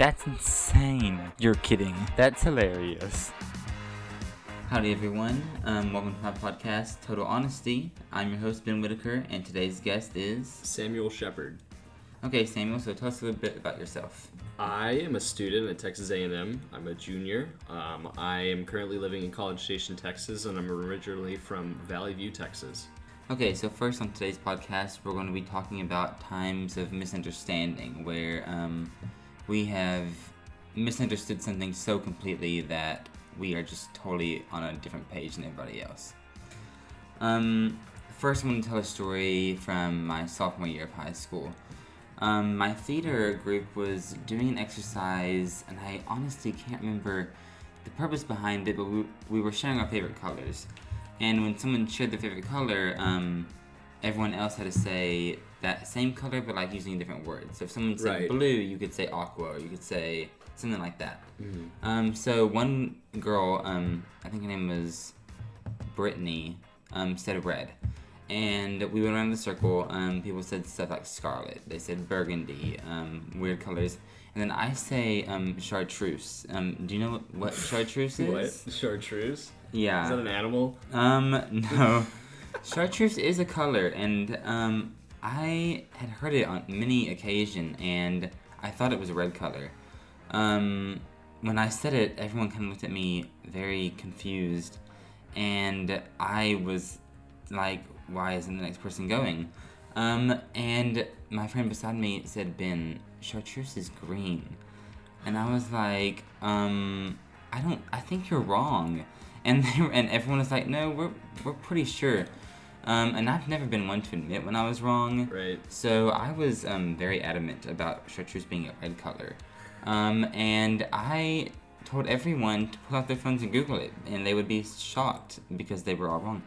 That's insane. You're kidding. That's hilarious. Howdy, everyone. Um, welcome to my podcast, Total Honesty. I'm your host, Ben Whitaker, and today's guest is. Samuel Sheppard. Okay, Samuel, so tell us a little bit about yourself. I am a student at Texas A&M. I'm a junior. Um, I am currently living in College Station, Texas, and I'm originally from Valley View, Texas. Okay, so first on today's podcast, we're going to be talking about times of misunderstanding where um, we have misunderstood something so completely that we are just totally on a different page than everybody else. Um, first, I'm going to tell a story from my sophomore year of high school. Um, my theater group was doing an exercise, and I honestly can't remember the purpose behind it, but we, we were sharing our favorite colors. And when someone shared their favorite color, um, everyone else had to say that same color, but like using different words. So if someone said Right. blue, you could say aqua, or you could say something like that. Um, so one girl, um, I think her name was Brittany, um, said red. And we went around the circle. Um, people said stuff like scarlet. They said burgundy, um, weird colors. And then I say um, chartreuse. Um, do you know what, what chartreuse is? What? Chartreuse? Yeah. Is that an animal? Um, no. Chartreuse is a color, and um, I had heard it on many occasion, and I thought it was a red color. Um, when I said it, everyone kind of looked at me very confused, and I was like, "Why isn't the next person going?" Um, and my friend beside me said, "Ben, chartreuse is green," and I was like, um, "I don't. I think you're wrong." And they and everyone was like, "No, we're we're pretty sure." Um, and I've never been one to admit when I was wrong. Right. So I was um, very adamant about chartreuse being a red color. Um, and I told everyone to pull out their phones and Google it, and they would be shocked because they were all wrong.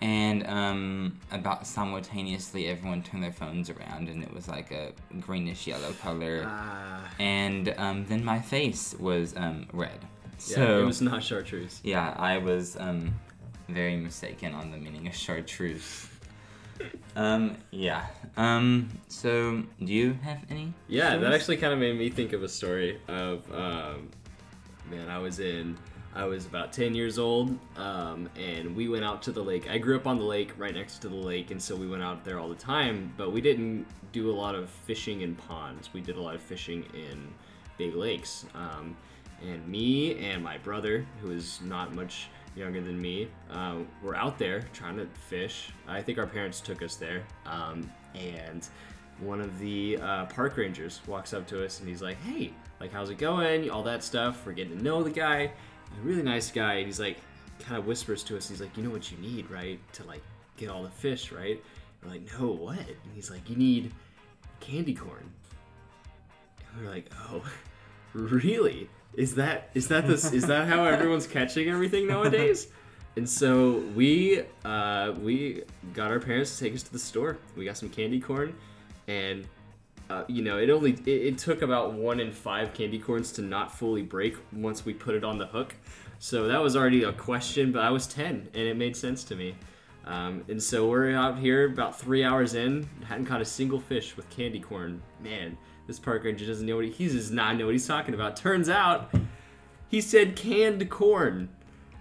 And um, about simultaneously, everyone turned their phones around, and it was like a greenish yellow color. Ah. and um, then my face was um, red. yeah, So it was not chartreuse. yeah, I was um, very mistaken on the meaning of chartreuse. Um, yeah. Um, so do you have any? Yeah, that actually kind of made me think of a story of, um, man, I was in, I was about 10 years old, um, and we went out to the lake. I grew up on the lake, right next to the lake, and so we went out there all the time, but we didn't do a lot of fishing in ponds. We did a lot of fishing in big lakes. Um, and me and my brother, who is not much younger than me, uh, were out there trying to fish. I think our parents took us there. Um, and one of the uh, park rangers walks up to us and he's like, "Hey, like, how's it going? All that stuff. We're getting to know the guy. A really nice guy." And he's like, kind of whispers to us. He's like, "You know what you need, right? To like get all the fish, right?" We're like, "No, what?" And he's like, "You need candy corn." And we're like, "Oh, really? Is that is that this is that how everyone's catching everything nowadays?" And so we uh, we got our parents to take us to the store. We got some candy corn, and uh, you know it only it, it took about one in five candy corns to not fully break once we put it on the hook. So that was already a question, but I was ten, and it made sense to me. Um, and so we're out here about three hours in, hadn't caught a single fish with candy corn. Man, this park ranger doesn't know what he, he does not know what he's talking about. Turns out, he said canned corn,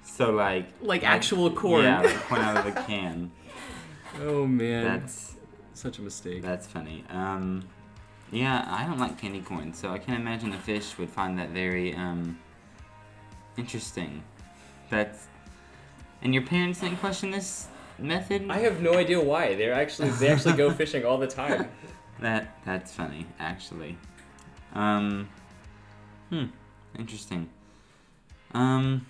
So like like actual corn. Yeah, like corn out of a can. Oh man, That's such a mistake. that's funny. Um, yeah, I don't like candy corn, so I can't imagine a fish would find that very um interesting. That's and your parents didn't question this method. I have no idea why. They're actually they actually go fishing all the time. That that's funny, actually. Um, hmm, interesting. Um,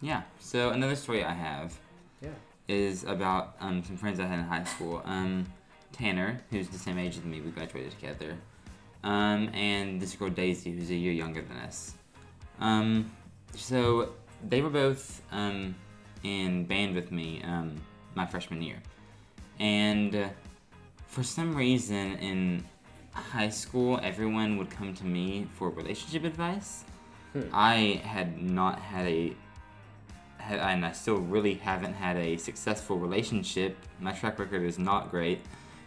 yeah. So another story I have Yeah. is about um some friends I had in high school. Um, Tanner, who's the same age as me, we graduated together. Um, and this girl Daisy, who's a year younger than us. Um, so they were both um in band with me um my freshman year, and. Uh, for some reason in high school everyone would come to me for relationship advice Hmm. i had not had a had, and i still really haven't had a successful relationship my track record is not great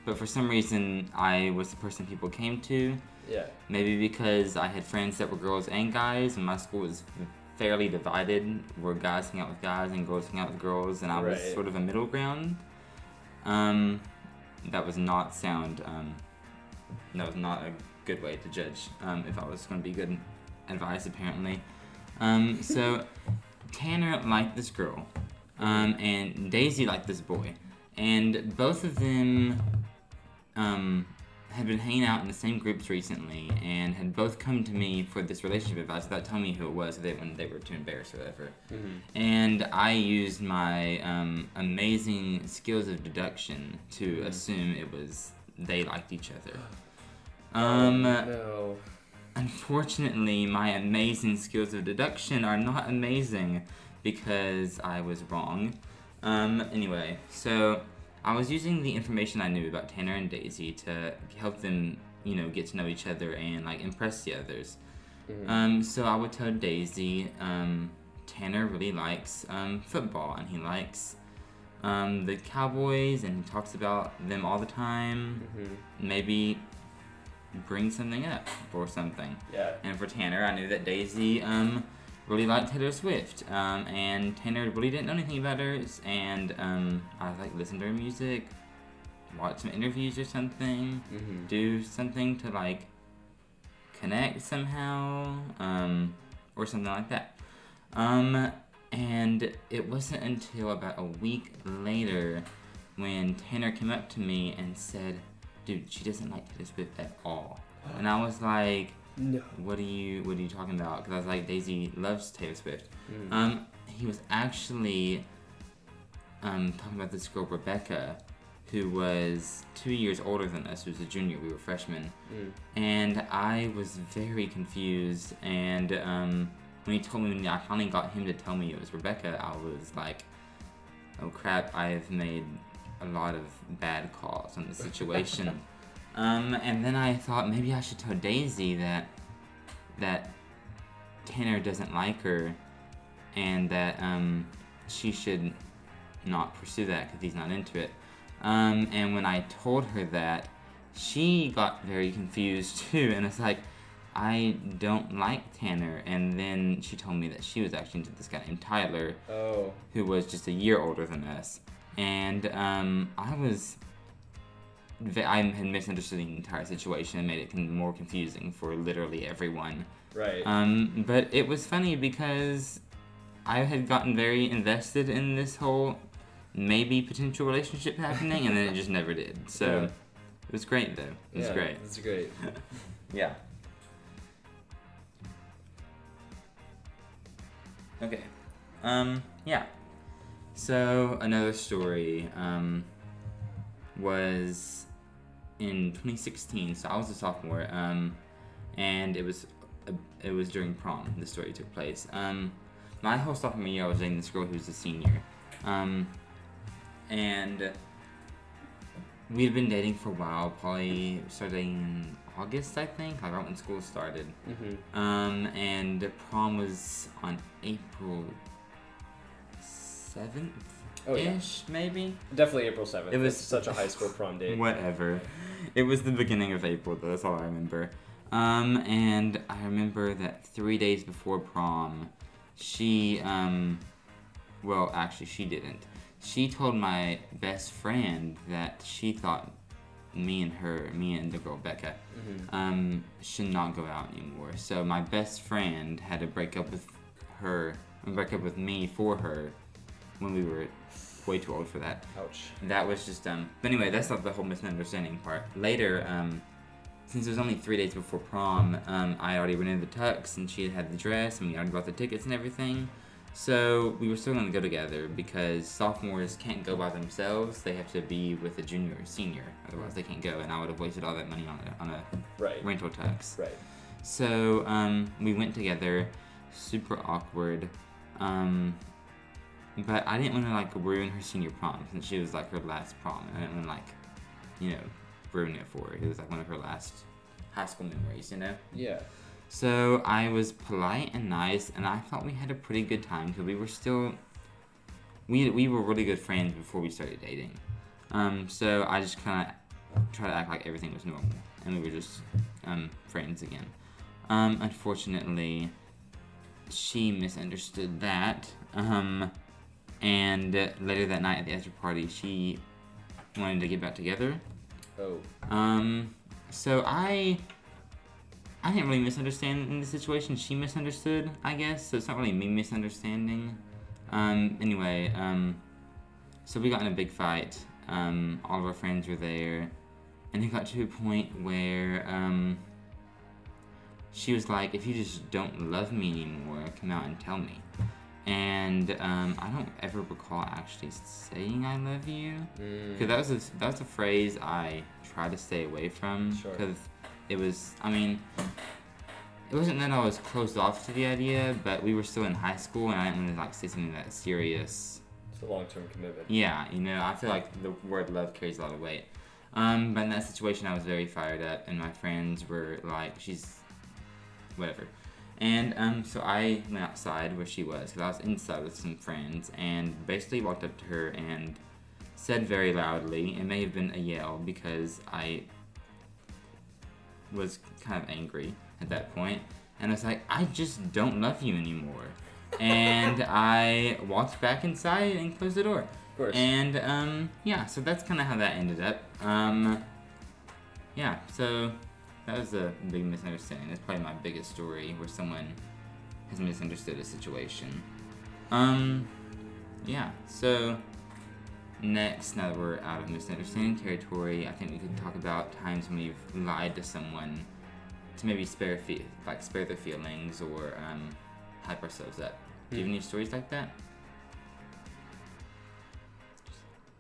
but for some reason i was the person people came to Yeah. Maybe because I had friends that were girls and guys, and my school was fairly divided, where guys hang out with guys and girls hang out with girls, and I was Right. sort of a middle ground. Um, that was not sound. Um, that was not a good way to judge um, if I was going to be good advice, apparently. Um, so Tanner liked this girl, um, and Daisy liked this boy, and both of them um, had been hanging out in the same groups recently, and had both come to me for this relationship advice without telling me who it was. They, when they were too embarrassed or whatever. And I used my um, amazing skills of deduction to assume it was they liked each other. Um, no. Unfortunately, my amazing skills of deduction are not amazing because I was wrong. Um, anyway, so I was using the information I knew about Tanner and Daisy to help them, you know, get to know each other and like impress the others. Um, so I would tell Daisy, um, Tanner really likes um, football and he likes um, the Cowboys and he talks about them all the time. Maybe bring something up or something. Yeah. And for Tanner, I knew that Daisy um, really liked Taylor Swift, um, and Tanner really didn't know anything about her, and um, I like listened to her music, watch some interviews or something, Mm-hmm. do something to like connect somehow, um, or something like that. Um, and it wasn't until about a week later when Tanner came up to me and said, "Dude, she doesn't like Taylor Swift at all," and I was like. No. What are you What are you talking about? Because I was like, Daisy loves Taylor Swift. Mm. Um, he was actually um talking about this girl Rebecca, who was two years older than us. Who was a junior. We were freshmen, Mm. and I was very confused. And um, when he told me, when I finally got him to tell me it was Rebecca, I was like, oh crap! I have made a lot of bad calls on the situation. Um, and then I thought maybe I should tell Daisy that that Tanner doesn't like her, and that um, she should not pursue that because he's not into it. Um, and when I told her that, she got very confused too, and it's like, I don't like Tanner. And then she told me that she was actually into this guy named Tyler, Oh. who was just a year older than us. And um, I was. Ve- I had misunderstood the entire situation and made it con- more confusing for literally everyone. Right. Um, but it was funny because I had gotten very invested in this whole maybe potential relationship happening, and then it just never did. So Yeah. it was great, though. It was yeah, great. That's great. Yeah. Okay. Um, yeah. So another story um, was in 2016. So I was a sophomore, um, and it was it was during prom. The story took place. Um, my whole sophomore year, I was dating this girl who was a senior, um, and we had been dating for a while. Probably starting in August, I think, like right when school started. Mm-hmm. Um, and prom was on April seventh Oh yeah. ish, maybe. Definitely April seventh. It was such a high school prom date. Whatever. It was the beginning of April, though. That's all I remember. Um, and I remember that three days before prom, she, um, well, actually, she didn't. She told my best friend that she thought me and her, me and the girl Becca, Mhm. um, should not go out anymore. So my best friend had to break up with her, and break up with me for her, when we were way too old for that. Ouch. That was just um. But anyway, that's not the whole misunderstanding part. Later, um, since it was only three days before prom, um, I already went rented the tux and she had had the dress and we already bought the tickets and everything. So we were still gonna go together because sophomores can't go by themselves. They have to be with a junior or senior, otherwise they can't go. And I would have wasted all that money on a on a Right. rental tux. Right. So um, we went together, super awkward. Um, but I didn't want to like ruin her senior prom since she was like her last prom. and I didn't want to like, you know, ruin it for her. It was like one of her last high school memories, you know. Yeah. So I was polite and nice, and I thought we had a pretty good time because we were still, we we were really good friends before we started dating. Um, so I just kind of try to act like everything was normal and we were just um, friends again. Um, unfortunately, she misunderstood that. Um, and later that night at the after party, she wanted to get back together. Oh. Um, so I, I didn't really misunderstand in the situation. She misunderstood, I guess. So it's not really me misunderstanding. Um, anyway, um, so we got in a big fight. Um, all of our friends were there, and it got to a point where um, she was like, "If you just don't love me anymore, come out and tell me." And um, I don't ever recall actually saying "I love you" Mm. because that was a, that was a phrase I tried to stay away from Sure. because it was. I mean, it wasn't that I was closed off to the idea, but we were still in high school, and I didn't want to like say something that serious. It's a long-term commitment. Yeah, you know, I feel like the word love carries a lot of weight. Um, but in that situation, I was very fired up, and my friends were like, "She's whatever." And um, so I went outside where she was because I was inside with some friends, and basically walked up to her and said very loudly. It may have been a yell because I was kind of angry at that point, and I was like, "I just don't love you anymore." and I walked back inside and closed the door. Of course. And um, yeah, so that's kind of how that ended up. Um, yeah, so that was a big misunderstanding. That's probably my biggest story where someone has misunderstood a situation. Um, yeah, so next, now that we're out of misunderstanding territory, I think we could talk about times when we've lied to someone to maybe spare fe- like spare their feelings or um, hype ourselves up. Do you have any stories like that?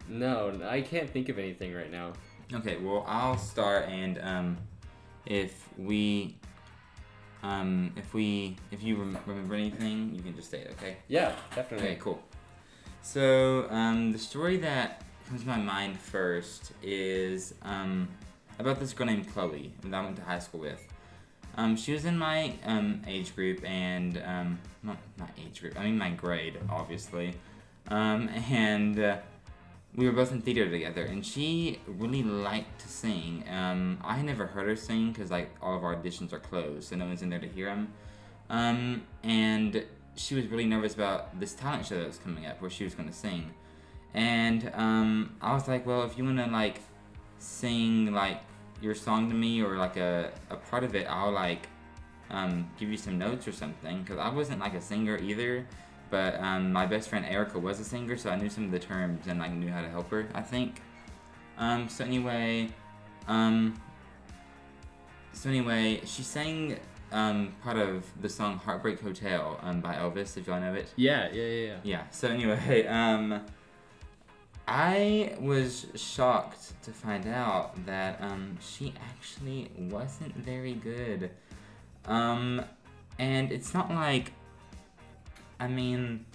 no, I can't think of anything right now. Okay, well, I'll start, and um, if we, um, if we, if you rem- remember anything, you can just say it. Okay. Yeah, definitely. Okay, cool. So, um, the story that comes to my mind first is um, about this girl named Chloe that I went to high school with. Um, she was in my um, age group, and um, not my age group. I mean my grade, obviously. Um, and uh, we were both in theater together, and she really liked to sing. Um, I never heard her sing because like all of our auditions are closed, so no one's in there to hear them. Um, and she was really nervous about this talent show that was coming up where she was going to sing. And um, I was like, well, if you want to like sing like your song to me or like a, a part of it, I'll like um, give you some notes or something. Because I wasn't like a singer either. But um, my best friend Erica was a singer, so I knew some of the terms and like knew how to help her. I think. Um, so anyway, um, so anyway, she sang um, part of the song "Heartbreak Hotel" um, by Elvis. If y'all know it. Yeah, yeah, yeah, yeah. Yeah. So anyway, um, I was shocked to find out that um, she actually wasn't very good. Um, and it's not like, I mean,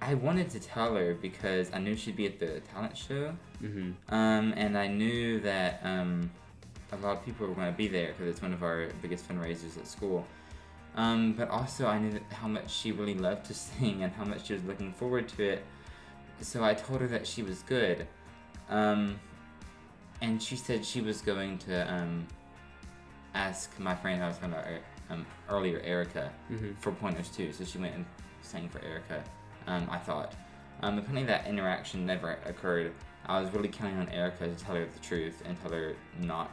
I wanted to tell her because I knew she'd be at the talent show. Mm-hmm. Um, and I knew that um, a lot of people were going to be there because it's one of our biggest fundraisers at school. Um, but also, I knew that how much she really loved to sing and how much she was looking forward to it. So I told her that she was good. Um, and she said she was going to um, ask my friend I was about er- um, earlier, Erica, Mhm. for pointers too. So she went and sang for Erica. Um, I thought. Um, apparently that interaction never occurred. I was really counting on Erica to tell her the truth and tell her not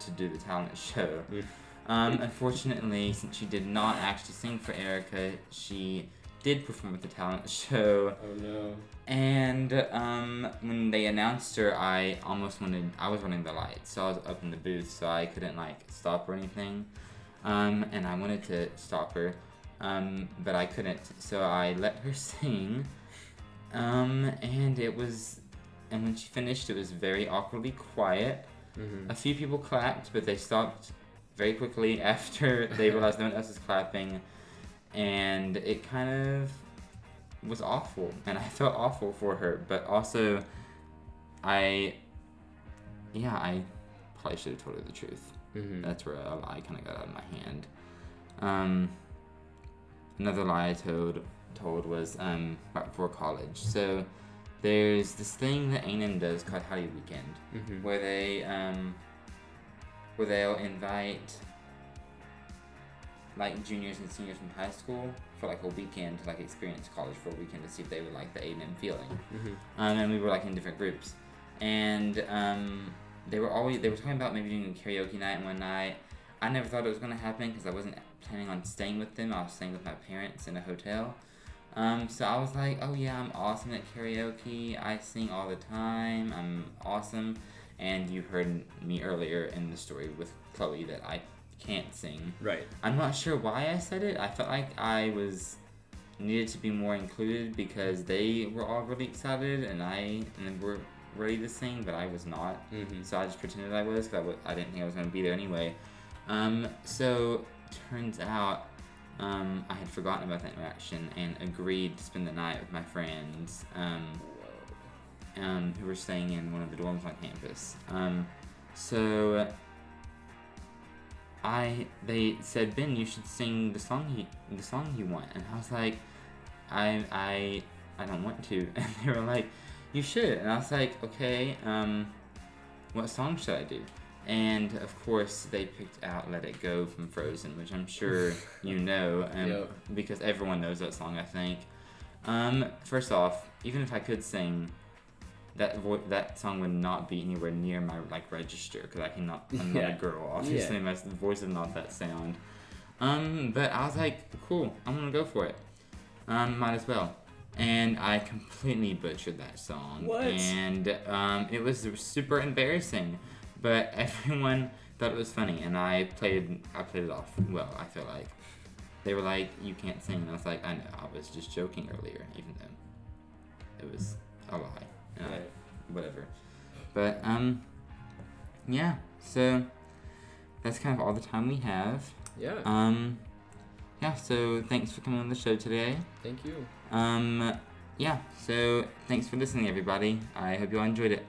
to do the talent show. Mm. Um, unfortunately, since she did not actually sing for Erica, she did perform at the talent show. Oh no. And um, when they announced her, I almost wanted. I was running the lights, so I was up in the booth, so I couldn't like stop or anything. Um, and I wanted to stop her, um, but I couldn't. So I let her sing. Um, and it was, and when she finished, it was very awkwardly quiet. Mm-hmm. A few people clapped, but they stopped very quickly after they realized no one else was clapping, and it kind of was awful, and I felt awful for her. But also, I, yeah, I probably should have told her the truth. Mm-hmm. That's where a lie kind of got out of my hand. Um, another lie I told told was um, right before college. So there's this thing that A&M does called Howdy Weekend, Mhm. where they um, where they'll invite like juniors and seniors from high school for like a weekend to like experience college for a weekend to see if they would like the A&M feeling. Mhm. Um, and we were like in different groups, and um, they were always they were talking about maybe doing a karaoke night one night. I never thought it was gonna happen because I wasn't planning on staying with them. I was staying with my parents in a hotel. Um, so I was like, oh yeah, I'm awesome at karaoke. I sing all the time. I'm awesome. And you heard me earlier in the story with Chloe that I can't sing. Right. I'm not sure why I said it. I felt like I was needed to be more included because they were all really excited and I and were ready to sing, but I was not. Mhm. So I just pretended I was because I w- I didn't think I was going to be there anyway. Um, so turns out um, I had forgotten about that interaction and agreed to spend the night with my friends um, um, who were staying in one of the dorms on campus. Um, so I they said Ben, you should sing the song you the song you want, and I was like, I I I don't want to, and they were like, you should, and I was like, okay, um, what song should I do? And of course, they picked out "Let It Go" from Frozen, which I'm sure you know, um, Yep. because everyone knows that song. I think. Um, first off, even if I could sing, that vo- that song would not be anywhere near my like register because I cannot. I'm not Yeah. a girl, obviously. Yeah. My voice is not that sound. Um, but I was like, cool, I'm gonna go for it. Um, might as well. And I completely butchered that song. What? And um, it was super embarrassing, but everyone thought it was funny, and I played I played it off well. I feel like they were like, "You can't sing," and I was like, "I know, I was just joking earlier, even though it was a lie." And I- whatever. But um, yeah. So that's kind of all the time we have. Yeah. Um, yeah. So thanks for coming on the show today. Thank you. Um, yeah. So thanks for listening, everybody. I hope you all enjoyed it.